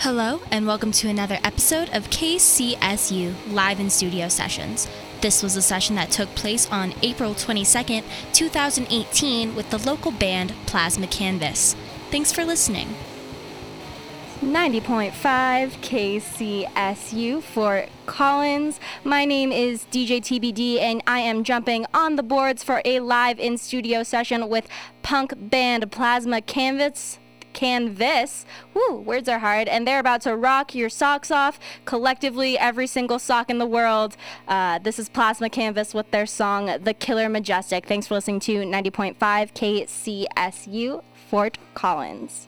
Hello, and welcome to another episode of KCSU Live in Studio Sessions. This was a session that took place on April 22nd, 2018, with the local band Plasma Canvas. Thanks for listening. 90.5 KCSU Fort Collins. My name is DJ TBD, and I am jumping on the boards for a live in studio session with punk band Plasma Canvas. Canvas. Woo, words are hard. And they're about to rock your socks off collectively, every single sock in the world. Uh, this is Plasma Canvas with their song The Killer Majestic. Thanks for listening to 90.5 KCSU Fort Collins.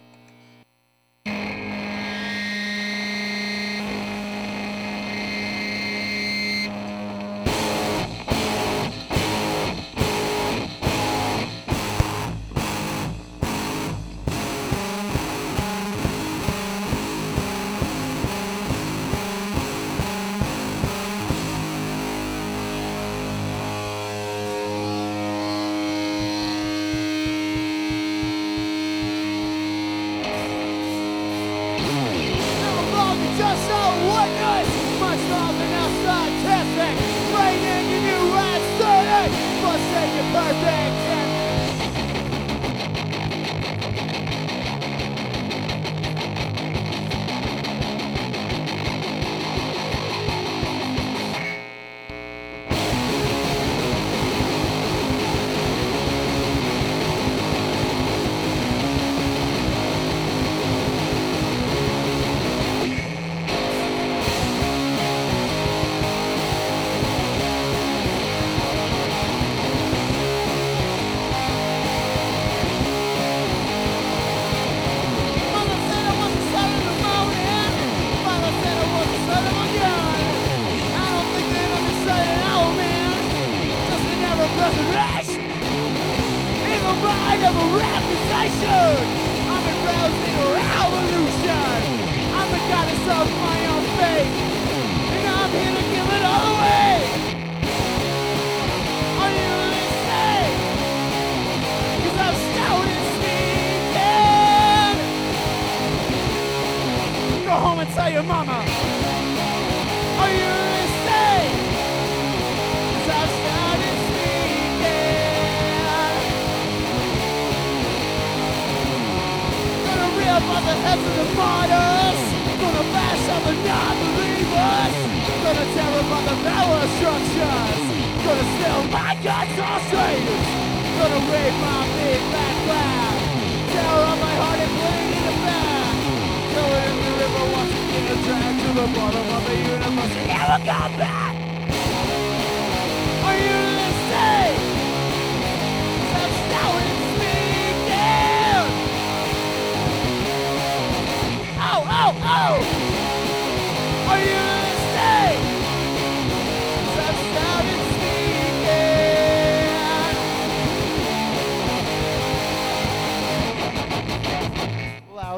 My big fat cloud. Tear up my heart and bleed in the back. It in the river once again. Drag to the bottom of the universe and never come back.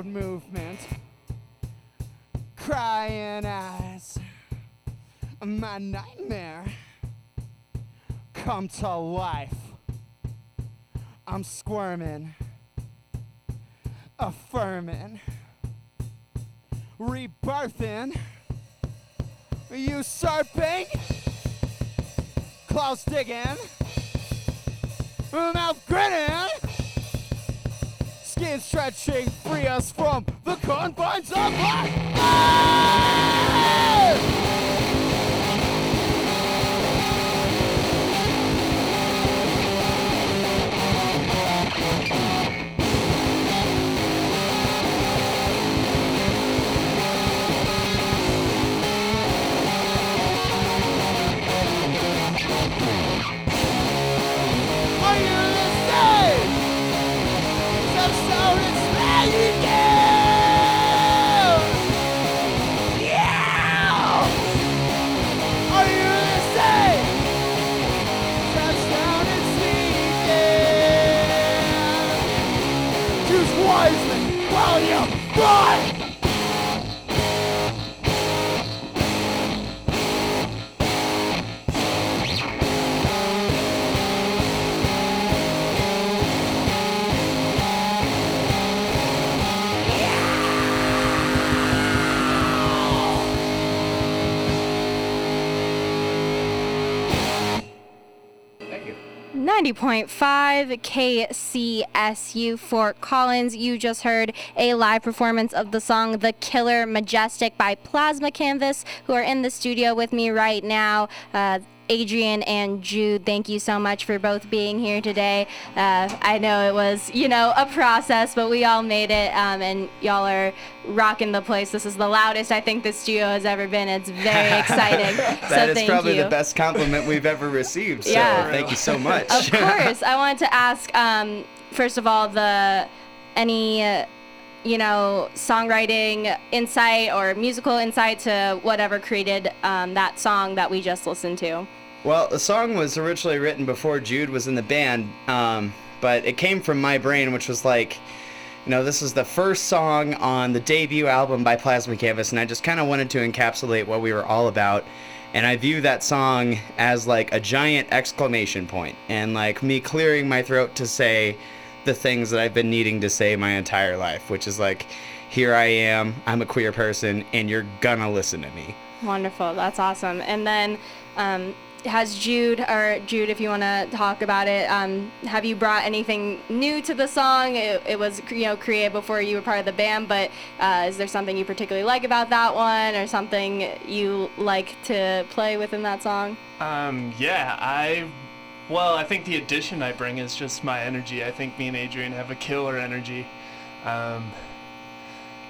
Movement, crying eyes, my nightmare come to life. I'm squirming, affirming, rebirthing, usurping, claws digging, mouth grinning. Skin stretching, free us from the confines of life. 90.5 KCSU Fort Collins. You just heard a live performance of the song The Killer Majestic by Plasma Canvas, who are in the studio with me right now. Uh, Adrian and Jude, thank you so much for both being here today. Uh, I know it was, you know, a process, but we all made it, um, and y'all are rocking the place. This is the loudest I think the studio has ever been. It's very exciting. that so is thank probably you. the best compliment we've ever received. So Yeah. thank you so much. Of course. I wanted to ask, um, first of all, the any, uh, you know, songwriting insight or musical insight to whatever created um, that song that we just listened to. Well, the song was originally written before Jude was in the band, um, but it came from my brain, which was like, you know, this was the first song on the debut album by Plasma Canvas, and I just kind of wanted to encapsulate what we were all about. And I view that song as like a giant exclamation point, and like me clearing my throat to say the things that I've been needing to say my entire life, which is like, here I am, I'm a queer person, and you're gonna listen to me. Wonderful. That's awesome. And then, um, has Jude or Jude, if you want to talk about it, um, have you brought anything new to the song? It, it was you know created before you were part of the band, but uh, is there something you particularly like about that one, or something you like to play within that song? Um, yeah, I. Well, I think the addition I bring is just my energy. I think me and Adrian have a killer energy. Um,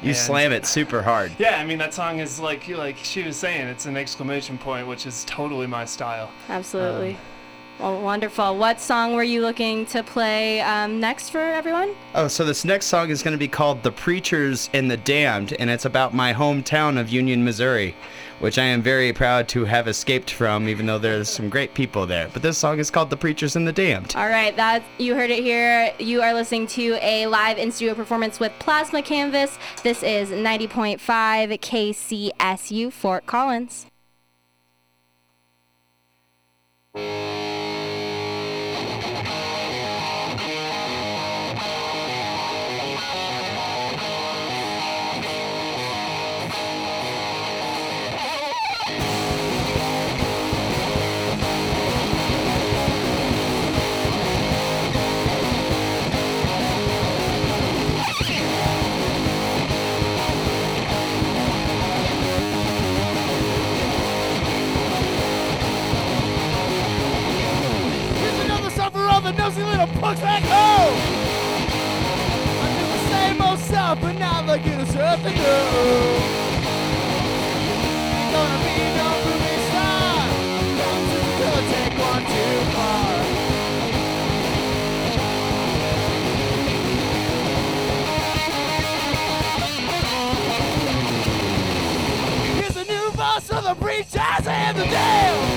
You and- slam it super hard. Yeah, I mean that song is like like she was saying, it's an exclamation point, which is totally my style. Absolutely. Um, well, wonderful. What song were you looking to play um, next for everyone? Oh, so this next song is going to be called The Preachers and the Damned, and it's about my hometown of Union, Missouri, which I am very proud to have escaped from, even though there's some great people there. But this song is called The Preachers and the Damned. All right, that you heard it here. You are listening to a live in studio performance with Plasma Canvas. This is 90.5 KCSU Fort Collins. The nosy little punks back home. I do the same old stuff, but now they get us up to do. Gonna be no movie star. Come to the door, take one too far. Here's a new boss for the preachers and the damned.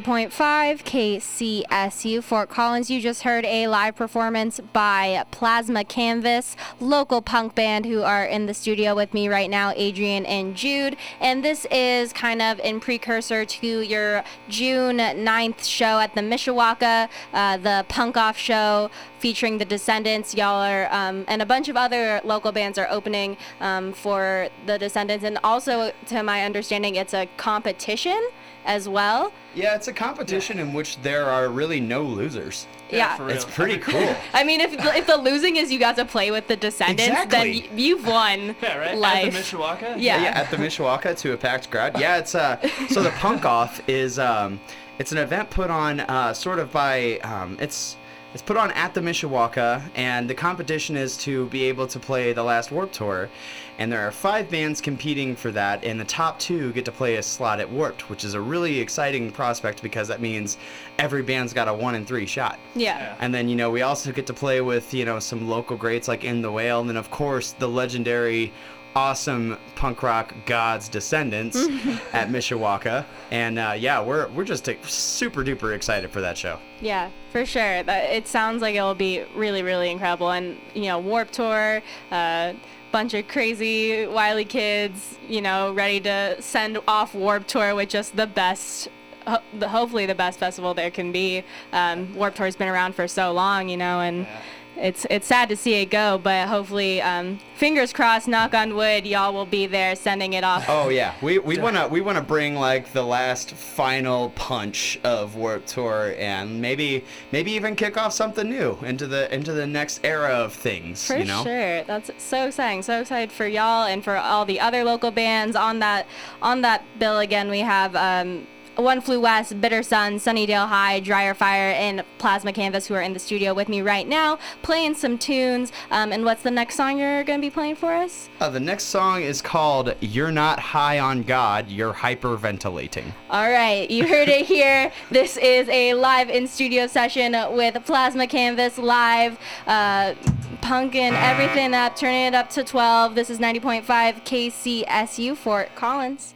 90.5 KCSU Fort Collins. You just heard a live performance by Plasma Canvas, local punk band who are in the studio with me right now, Adrian and Jude. And this is kind of in precursor to your June 9th show at the Mishawaka, uh, the punk off show featuring the Descendents. Y'all are, um, and a bunch of other local bands are opening um, for the Descendents. And also, to my understanding, it's a competition as well. Yeah, it's a competition in which there are really no losers. Yeah. for real. It's pretty cool. I mean, if if the losing is you got to play with the Descendents, Exactly. then you've won Yeah, right? life. At the Mishawaka? Yeah. yeah, at the Mishawaka to a packed crowd. Yeah, it's uh so the punk off is um it's an event put on uh sort of by um it's it's put on at the Mishawaka and the competition is to be able to play the last Warped Tour and there are five bands competing for that and the top two get to play a slot at Warped, which is a really exciting prospect because that means every band's got a one in three shot. Yeah. And then, you know, we also get to play with, you know, some local greats like In the Whale. And then, of course, the legendary, awesome punk rock gods Descendents at Mishawaka. And uh, yeah, we're, we're just uh, super duper excited for that show. Yeah, for sure. That, it sounds like it'll be really, really incredible. And, you know, Warped Tour, uh, bunch of crazy, wily kids, you know, ready to send off Warped Tour with just the best, ho- the, hopefully the best festival there can be. Um, Warped Tour's been around for so long, you know, and it's it's sad to see it go, but hopefully, um, fingers crossed, knock on wood, y'all will be there sending it off. Oh yeah, we we wanna we wanna bring like the last final punch of Warped Tour and maybe maybe even kick off something new into the into the next era of things. For you know. sure. That's so exciting. So excited for y'all and for all the other local bands on that on that bill again we have um one Flew West, Bitter Sun, Sunnydale High, Dryer Fire, and Plasma Canvas, who are in the studio with me right now, playing some tunes. Um, and what's the next song you're going to be playing for us? Uh, the next song is called "You're Not High on God, You're Hyperventilating." All right, you heard it here. This is a live in studio session with Plasma Canvas live, uh, punk everything up, turning it up to 12. This is 90.5 KCSU Fort Collins.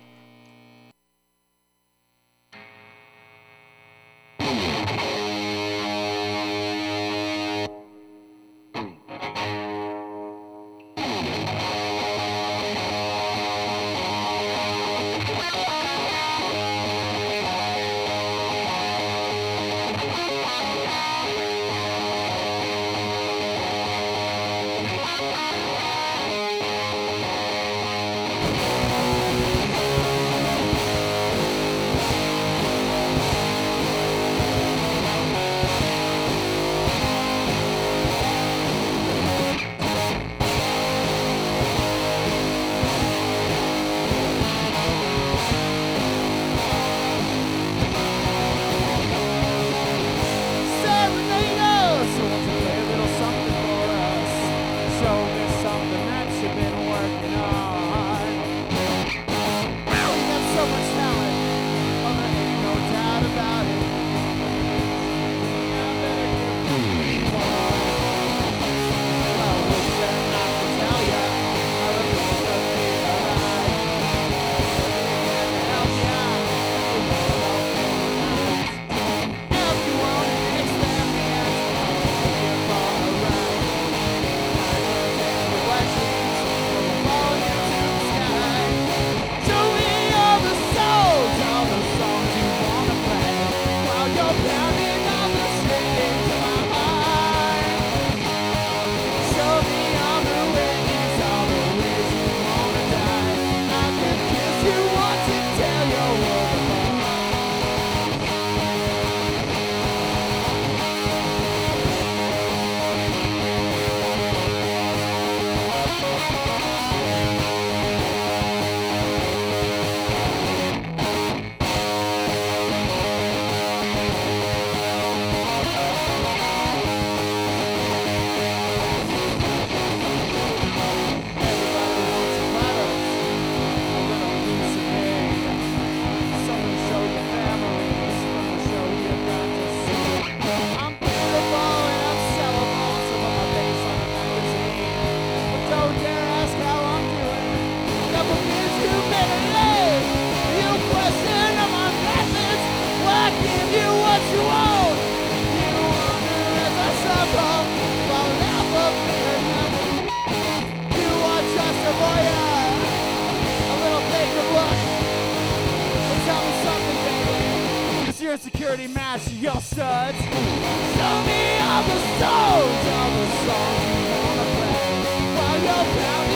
And security match your studs. Show me all the songs, all the songs you wanna play while you're pounding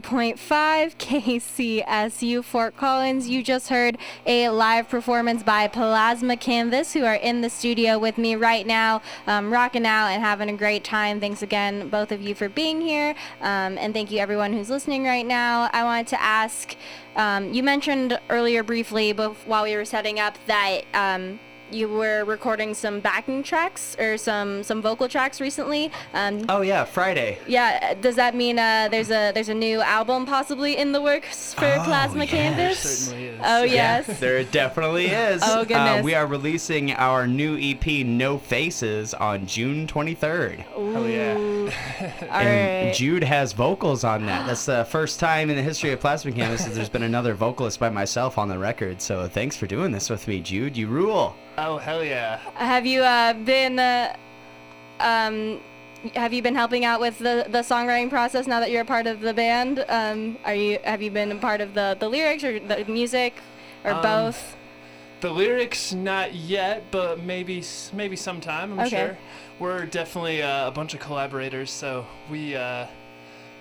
90.5 KCSU Fort Collins. You just heard a live performance by Plasma Canvas, who are in the studio with me right now, um, rocking out and having a great time. Thanks again, both of you, for being here. Um, and thank you, everyone who's listening right now. I wanted to ask um, you mentioned earlier briefly bef- while we were setting up that. You were recording some backing tracks or some some vocal tracks recently. Um, Oh yeah, Friday. yeah, does that mean uh, there's a there's a new album possibly in the works for Oh, Plasma yeah. Canvas? certainly is. Oh Yeah. yes. There definitely is. Oh, Uh, goodness. we are releasing our new EP, No Faces, on June 23rd. Oh yeah. All and right. Jude has vocals on that. That's the first time in the history of Plasma Canvas that there's been another vocalist by myself on the record. So thanks for doing this with me, Jude. You rule. Oh hell yeah. Have you uh, been uh, um, have you been helping out with the, the songwriting process now that you're a part of the band? Um, are you have you been a part of the, the lyrics or the music or Um, both? The lyrics not yet, but maybe maybe sometime. I'm Okay. sure. We're definitely uh, a bunch of collaborators, so we uh,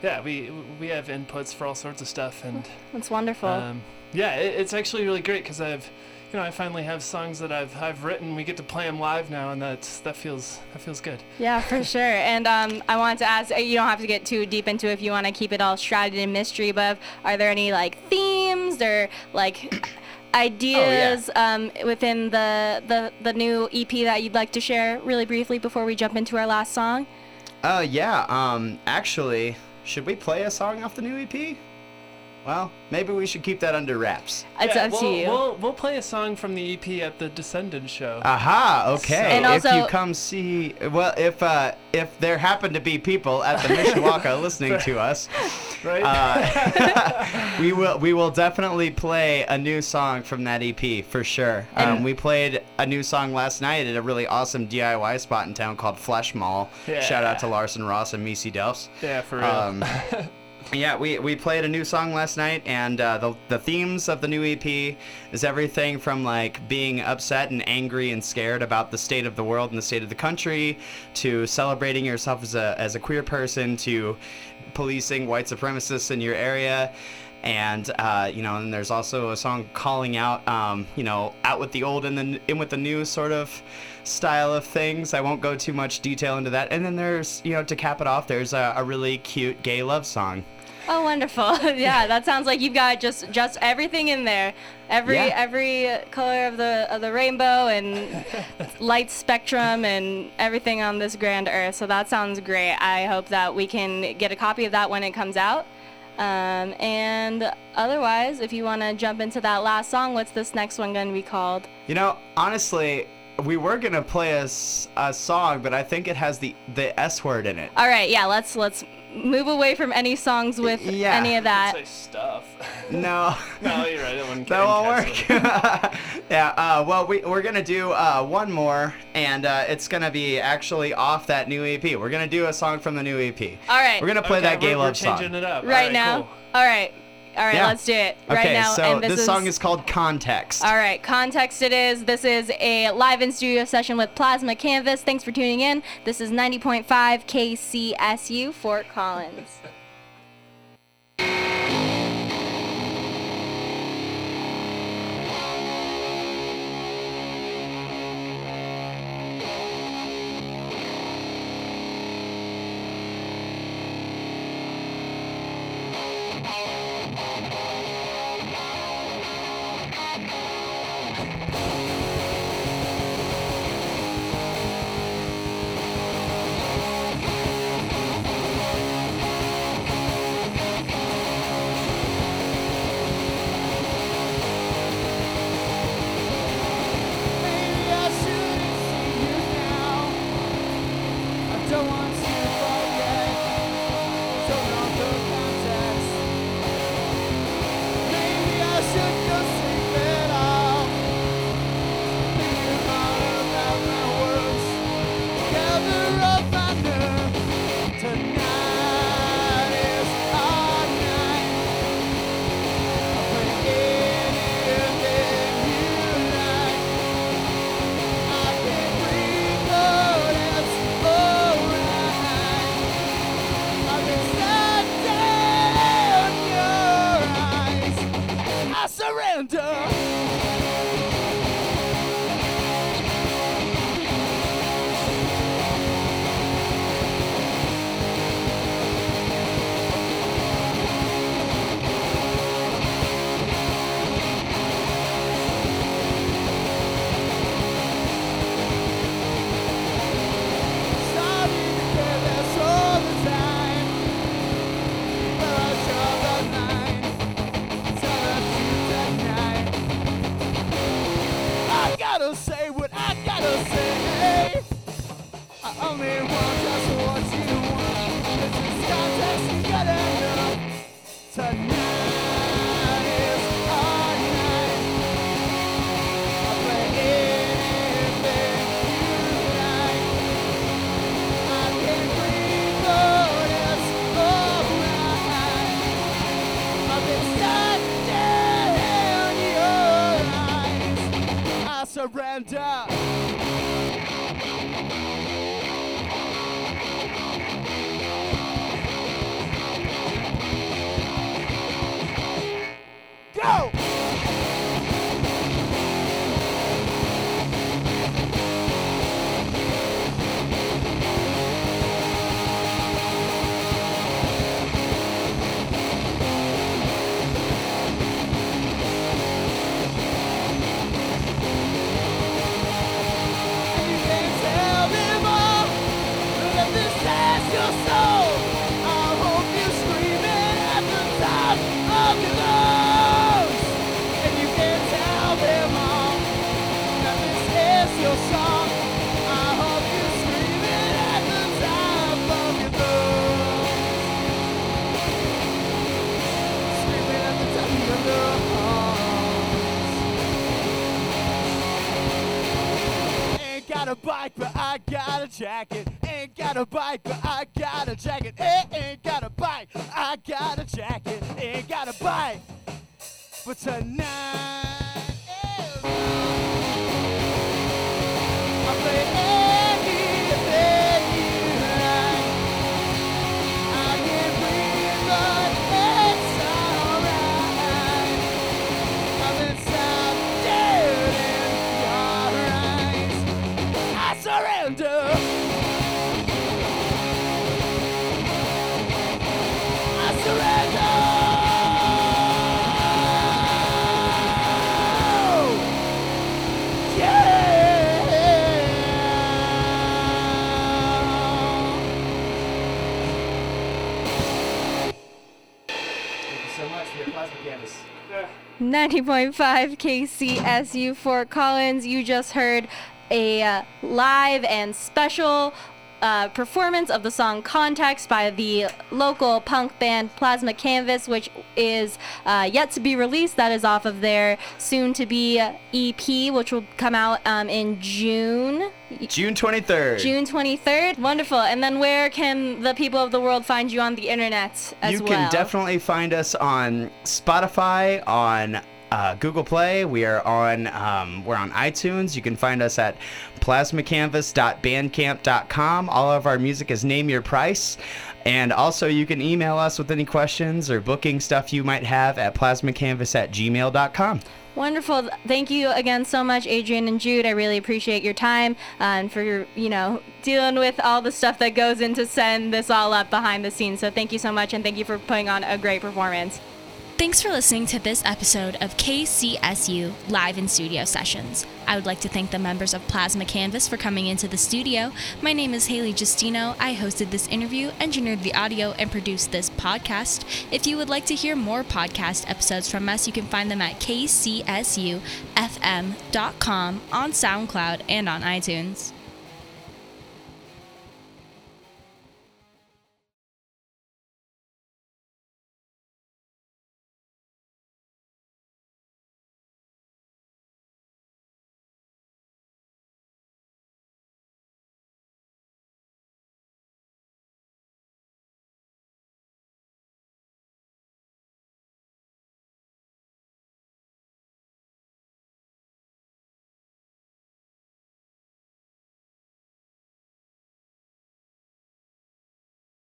yeah we we have inputs for all sorts of stuff, and That's wonderful. um, yeah, it, it's actually really great because I've you know I finally have songs that I've I've written. We get to play them live now, and that's that feels that feels good. Yeah, for sure. And um, I wanted to ask, uh, you don't have to get too deep into it if you want to keep it all shrouded in mystery, but are there any like themes or like ideas um, within the, the, the new EP that you'd like to share really briefly before we jump into our last song? Uh, yeah. Um, actually, should we play a song off the new EP? Well, maybe we should keep that under wraps. It's yeah, up we'll, to you. We'll we'll play a song from the EP at the Descendents show. Aha, okay. And also, if you come see, well, if uh, if there happen to be people at the Mishawaka listening to us, right? uh, we will we will definitely play a new song from that EP for sure. Um, we played a new song last night at a really awesome DIY spot in town called Flesh Mall. Shout out to Yeah. Larson Ross and Missy Delfs. yeah, for real. Um, yeah, we, we played a new song last night, and uh, the, the themes of the new EP is everything from like being upset and angry and scared about the state of the world and the state of the country, to celebrating yourself as a, as a queer person, to policing white supremacists in your area. And uh, you know, and there's also a song calling out, um, you know, out with the old and then in with the new sort of style of things. I won't go too much detail into that. And then there's, you know, to cap it off, there's a, a really cute gay love song. Oh, wonderful! yeah, that sounds like you've got just just everything in there. Every Yeah. every color of the of the rainbow and light spectrum and everything on this grand earth. So that sounds great. I hope that we can get a copy of that when it comes out. Um, and otherwise, if you want to jump into that last song, what's this next one going to be called? You know, honestly, we were gonna play a, a song, but I think it has the the S word in it. All right, yeah, let's let's move away from any songs with Yeah. any of that. Say stuff. No. no, you're right. That wouldn't That won't work. yeah. Uh, well, we we're gonna do uh, one more, and uh, it's gonna be actually off that new EP. We're gonna do a song from the new EP. All right. We're gonna play that gay we're, we're love song. it up. right Alright, now. cool. All right. All right, Yeah. let's do it right okay, now. so and this, this song is called Context. All right, context it is. This is a live in studio session with Plasma Canvas. Thanks for tuning in. This is 90.5 KCSU Fort Collins. But tonight 90.5 KCSU Fort Collins. You just heard a uh, live and special uh, performance of the song Context by the local punk band Plasma Canvas, which is uh, yet to be released. That is off of their soon to be EP, which will come out um, in June. June 23rd. June 23rd. Wonderful. And then where can the people of the world find you on the internet as you well? can definitely find us on Spotify, on uh, Google Play. We are on um, we're on iTunes. You can find us at plasmacanvas.bandcamp.com. All of our music is Name Your Price. And also, you can email us with any questions or booking stuff you might have at plasmacanvas at gmail.com. Wonderful. Thank you again so much, Adrian and Jude. I really appreciate your time uh, and for your, you know, dealing with all the stuff that goes into setting this all up behind the scenes. So thank you so much, and thank you for putting on a great performance. Thanks for listening to this episode of KCSU Live in Studio Sessions. I would like to thank the members of Plasma Canvas for coming into the studio. My name is Haley Justino. I hosted this interview, engineered the audio, and produced this podcast. If you would like to hear more podcast episodes from us, you can find them at kcsufm.com on SoundCloud and on iTunes.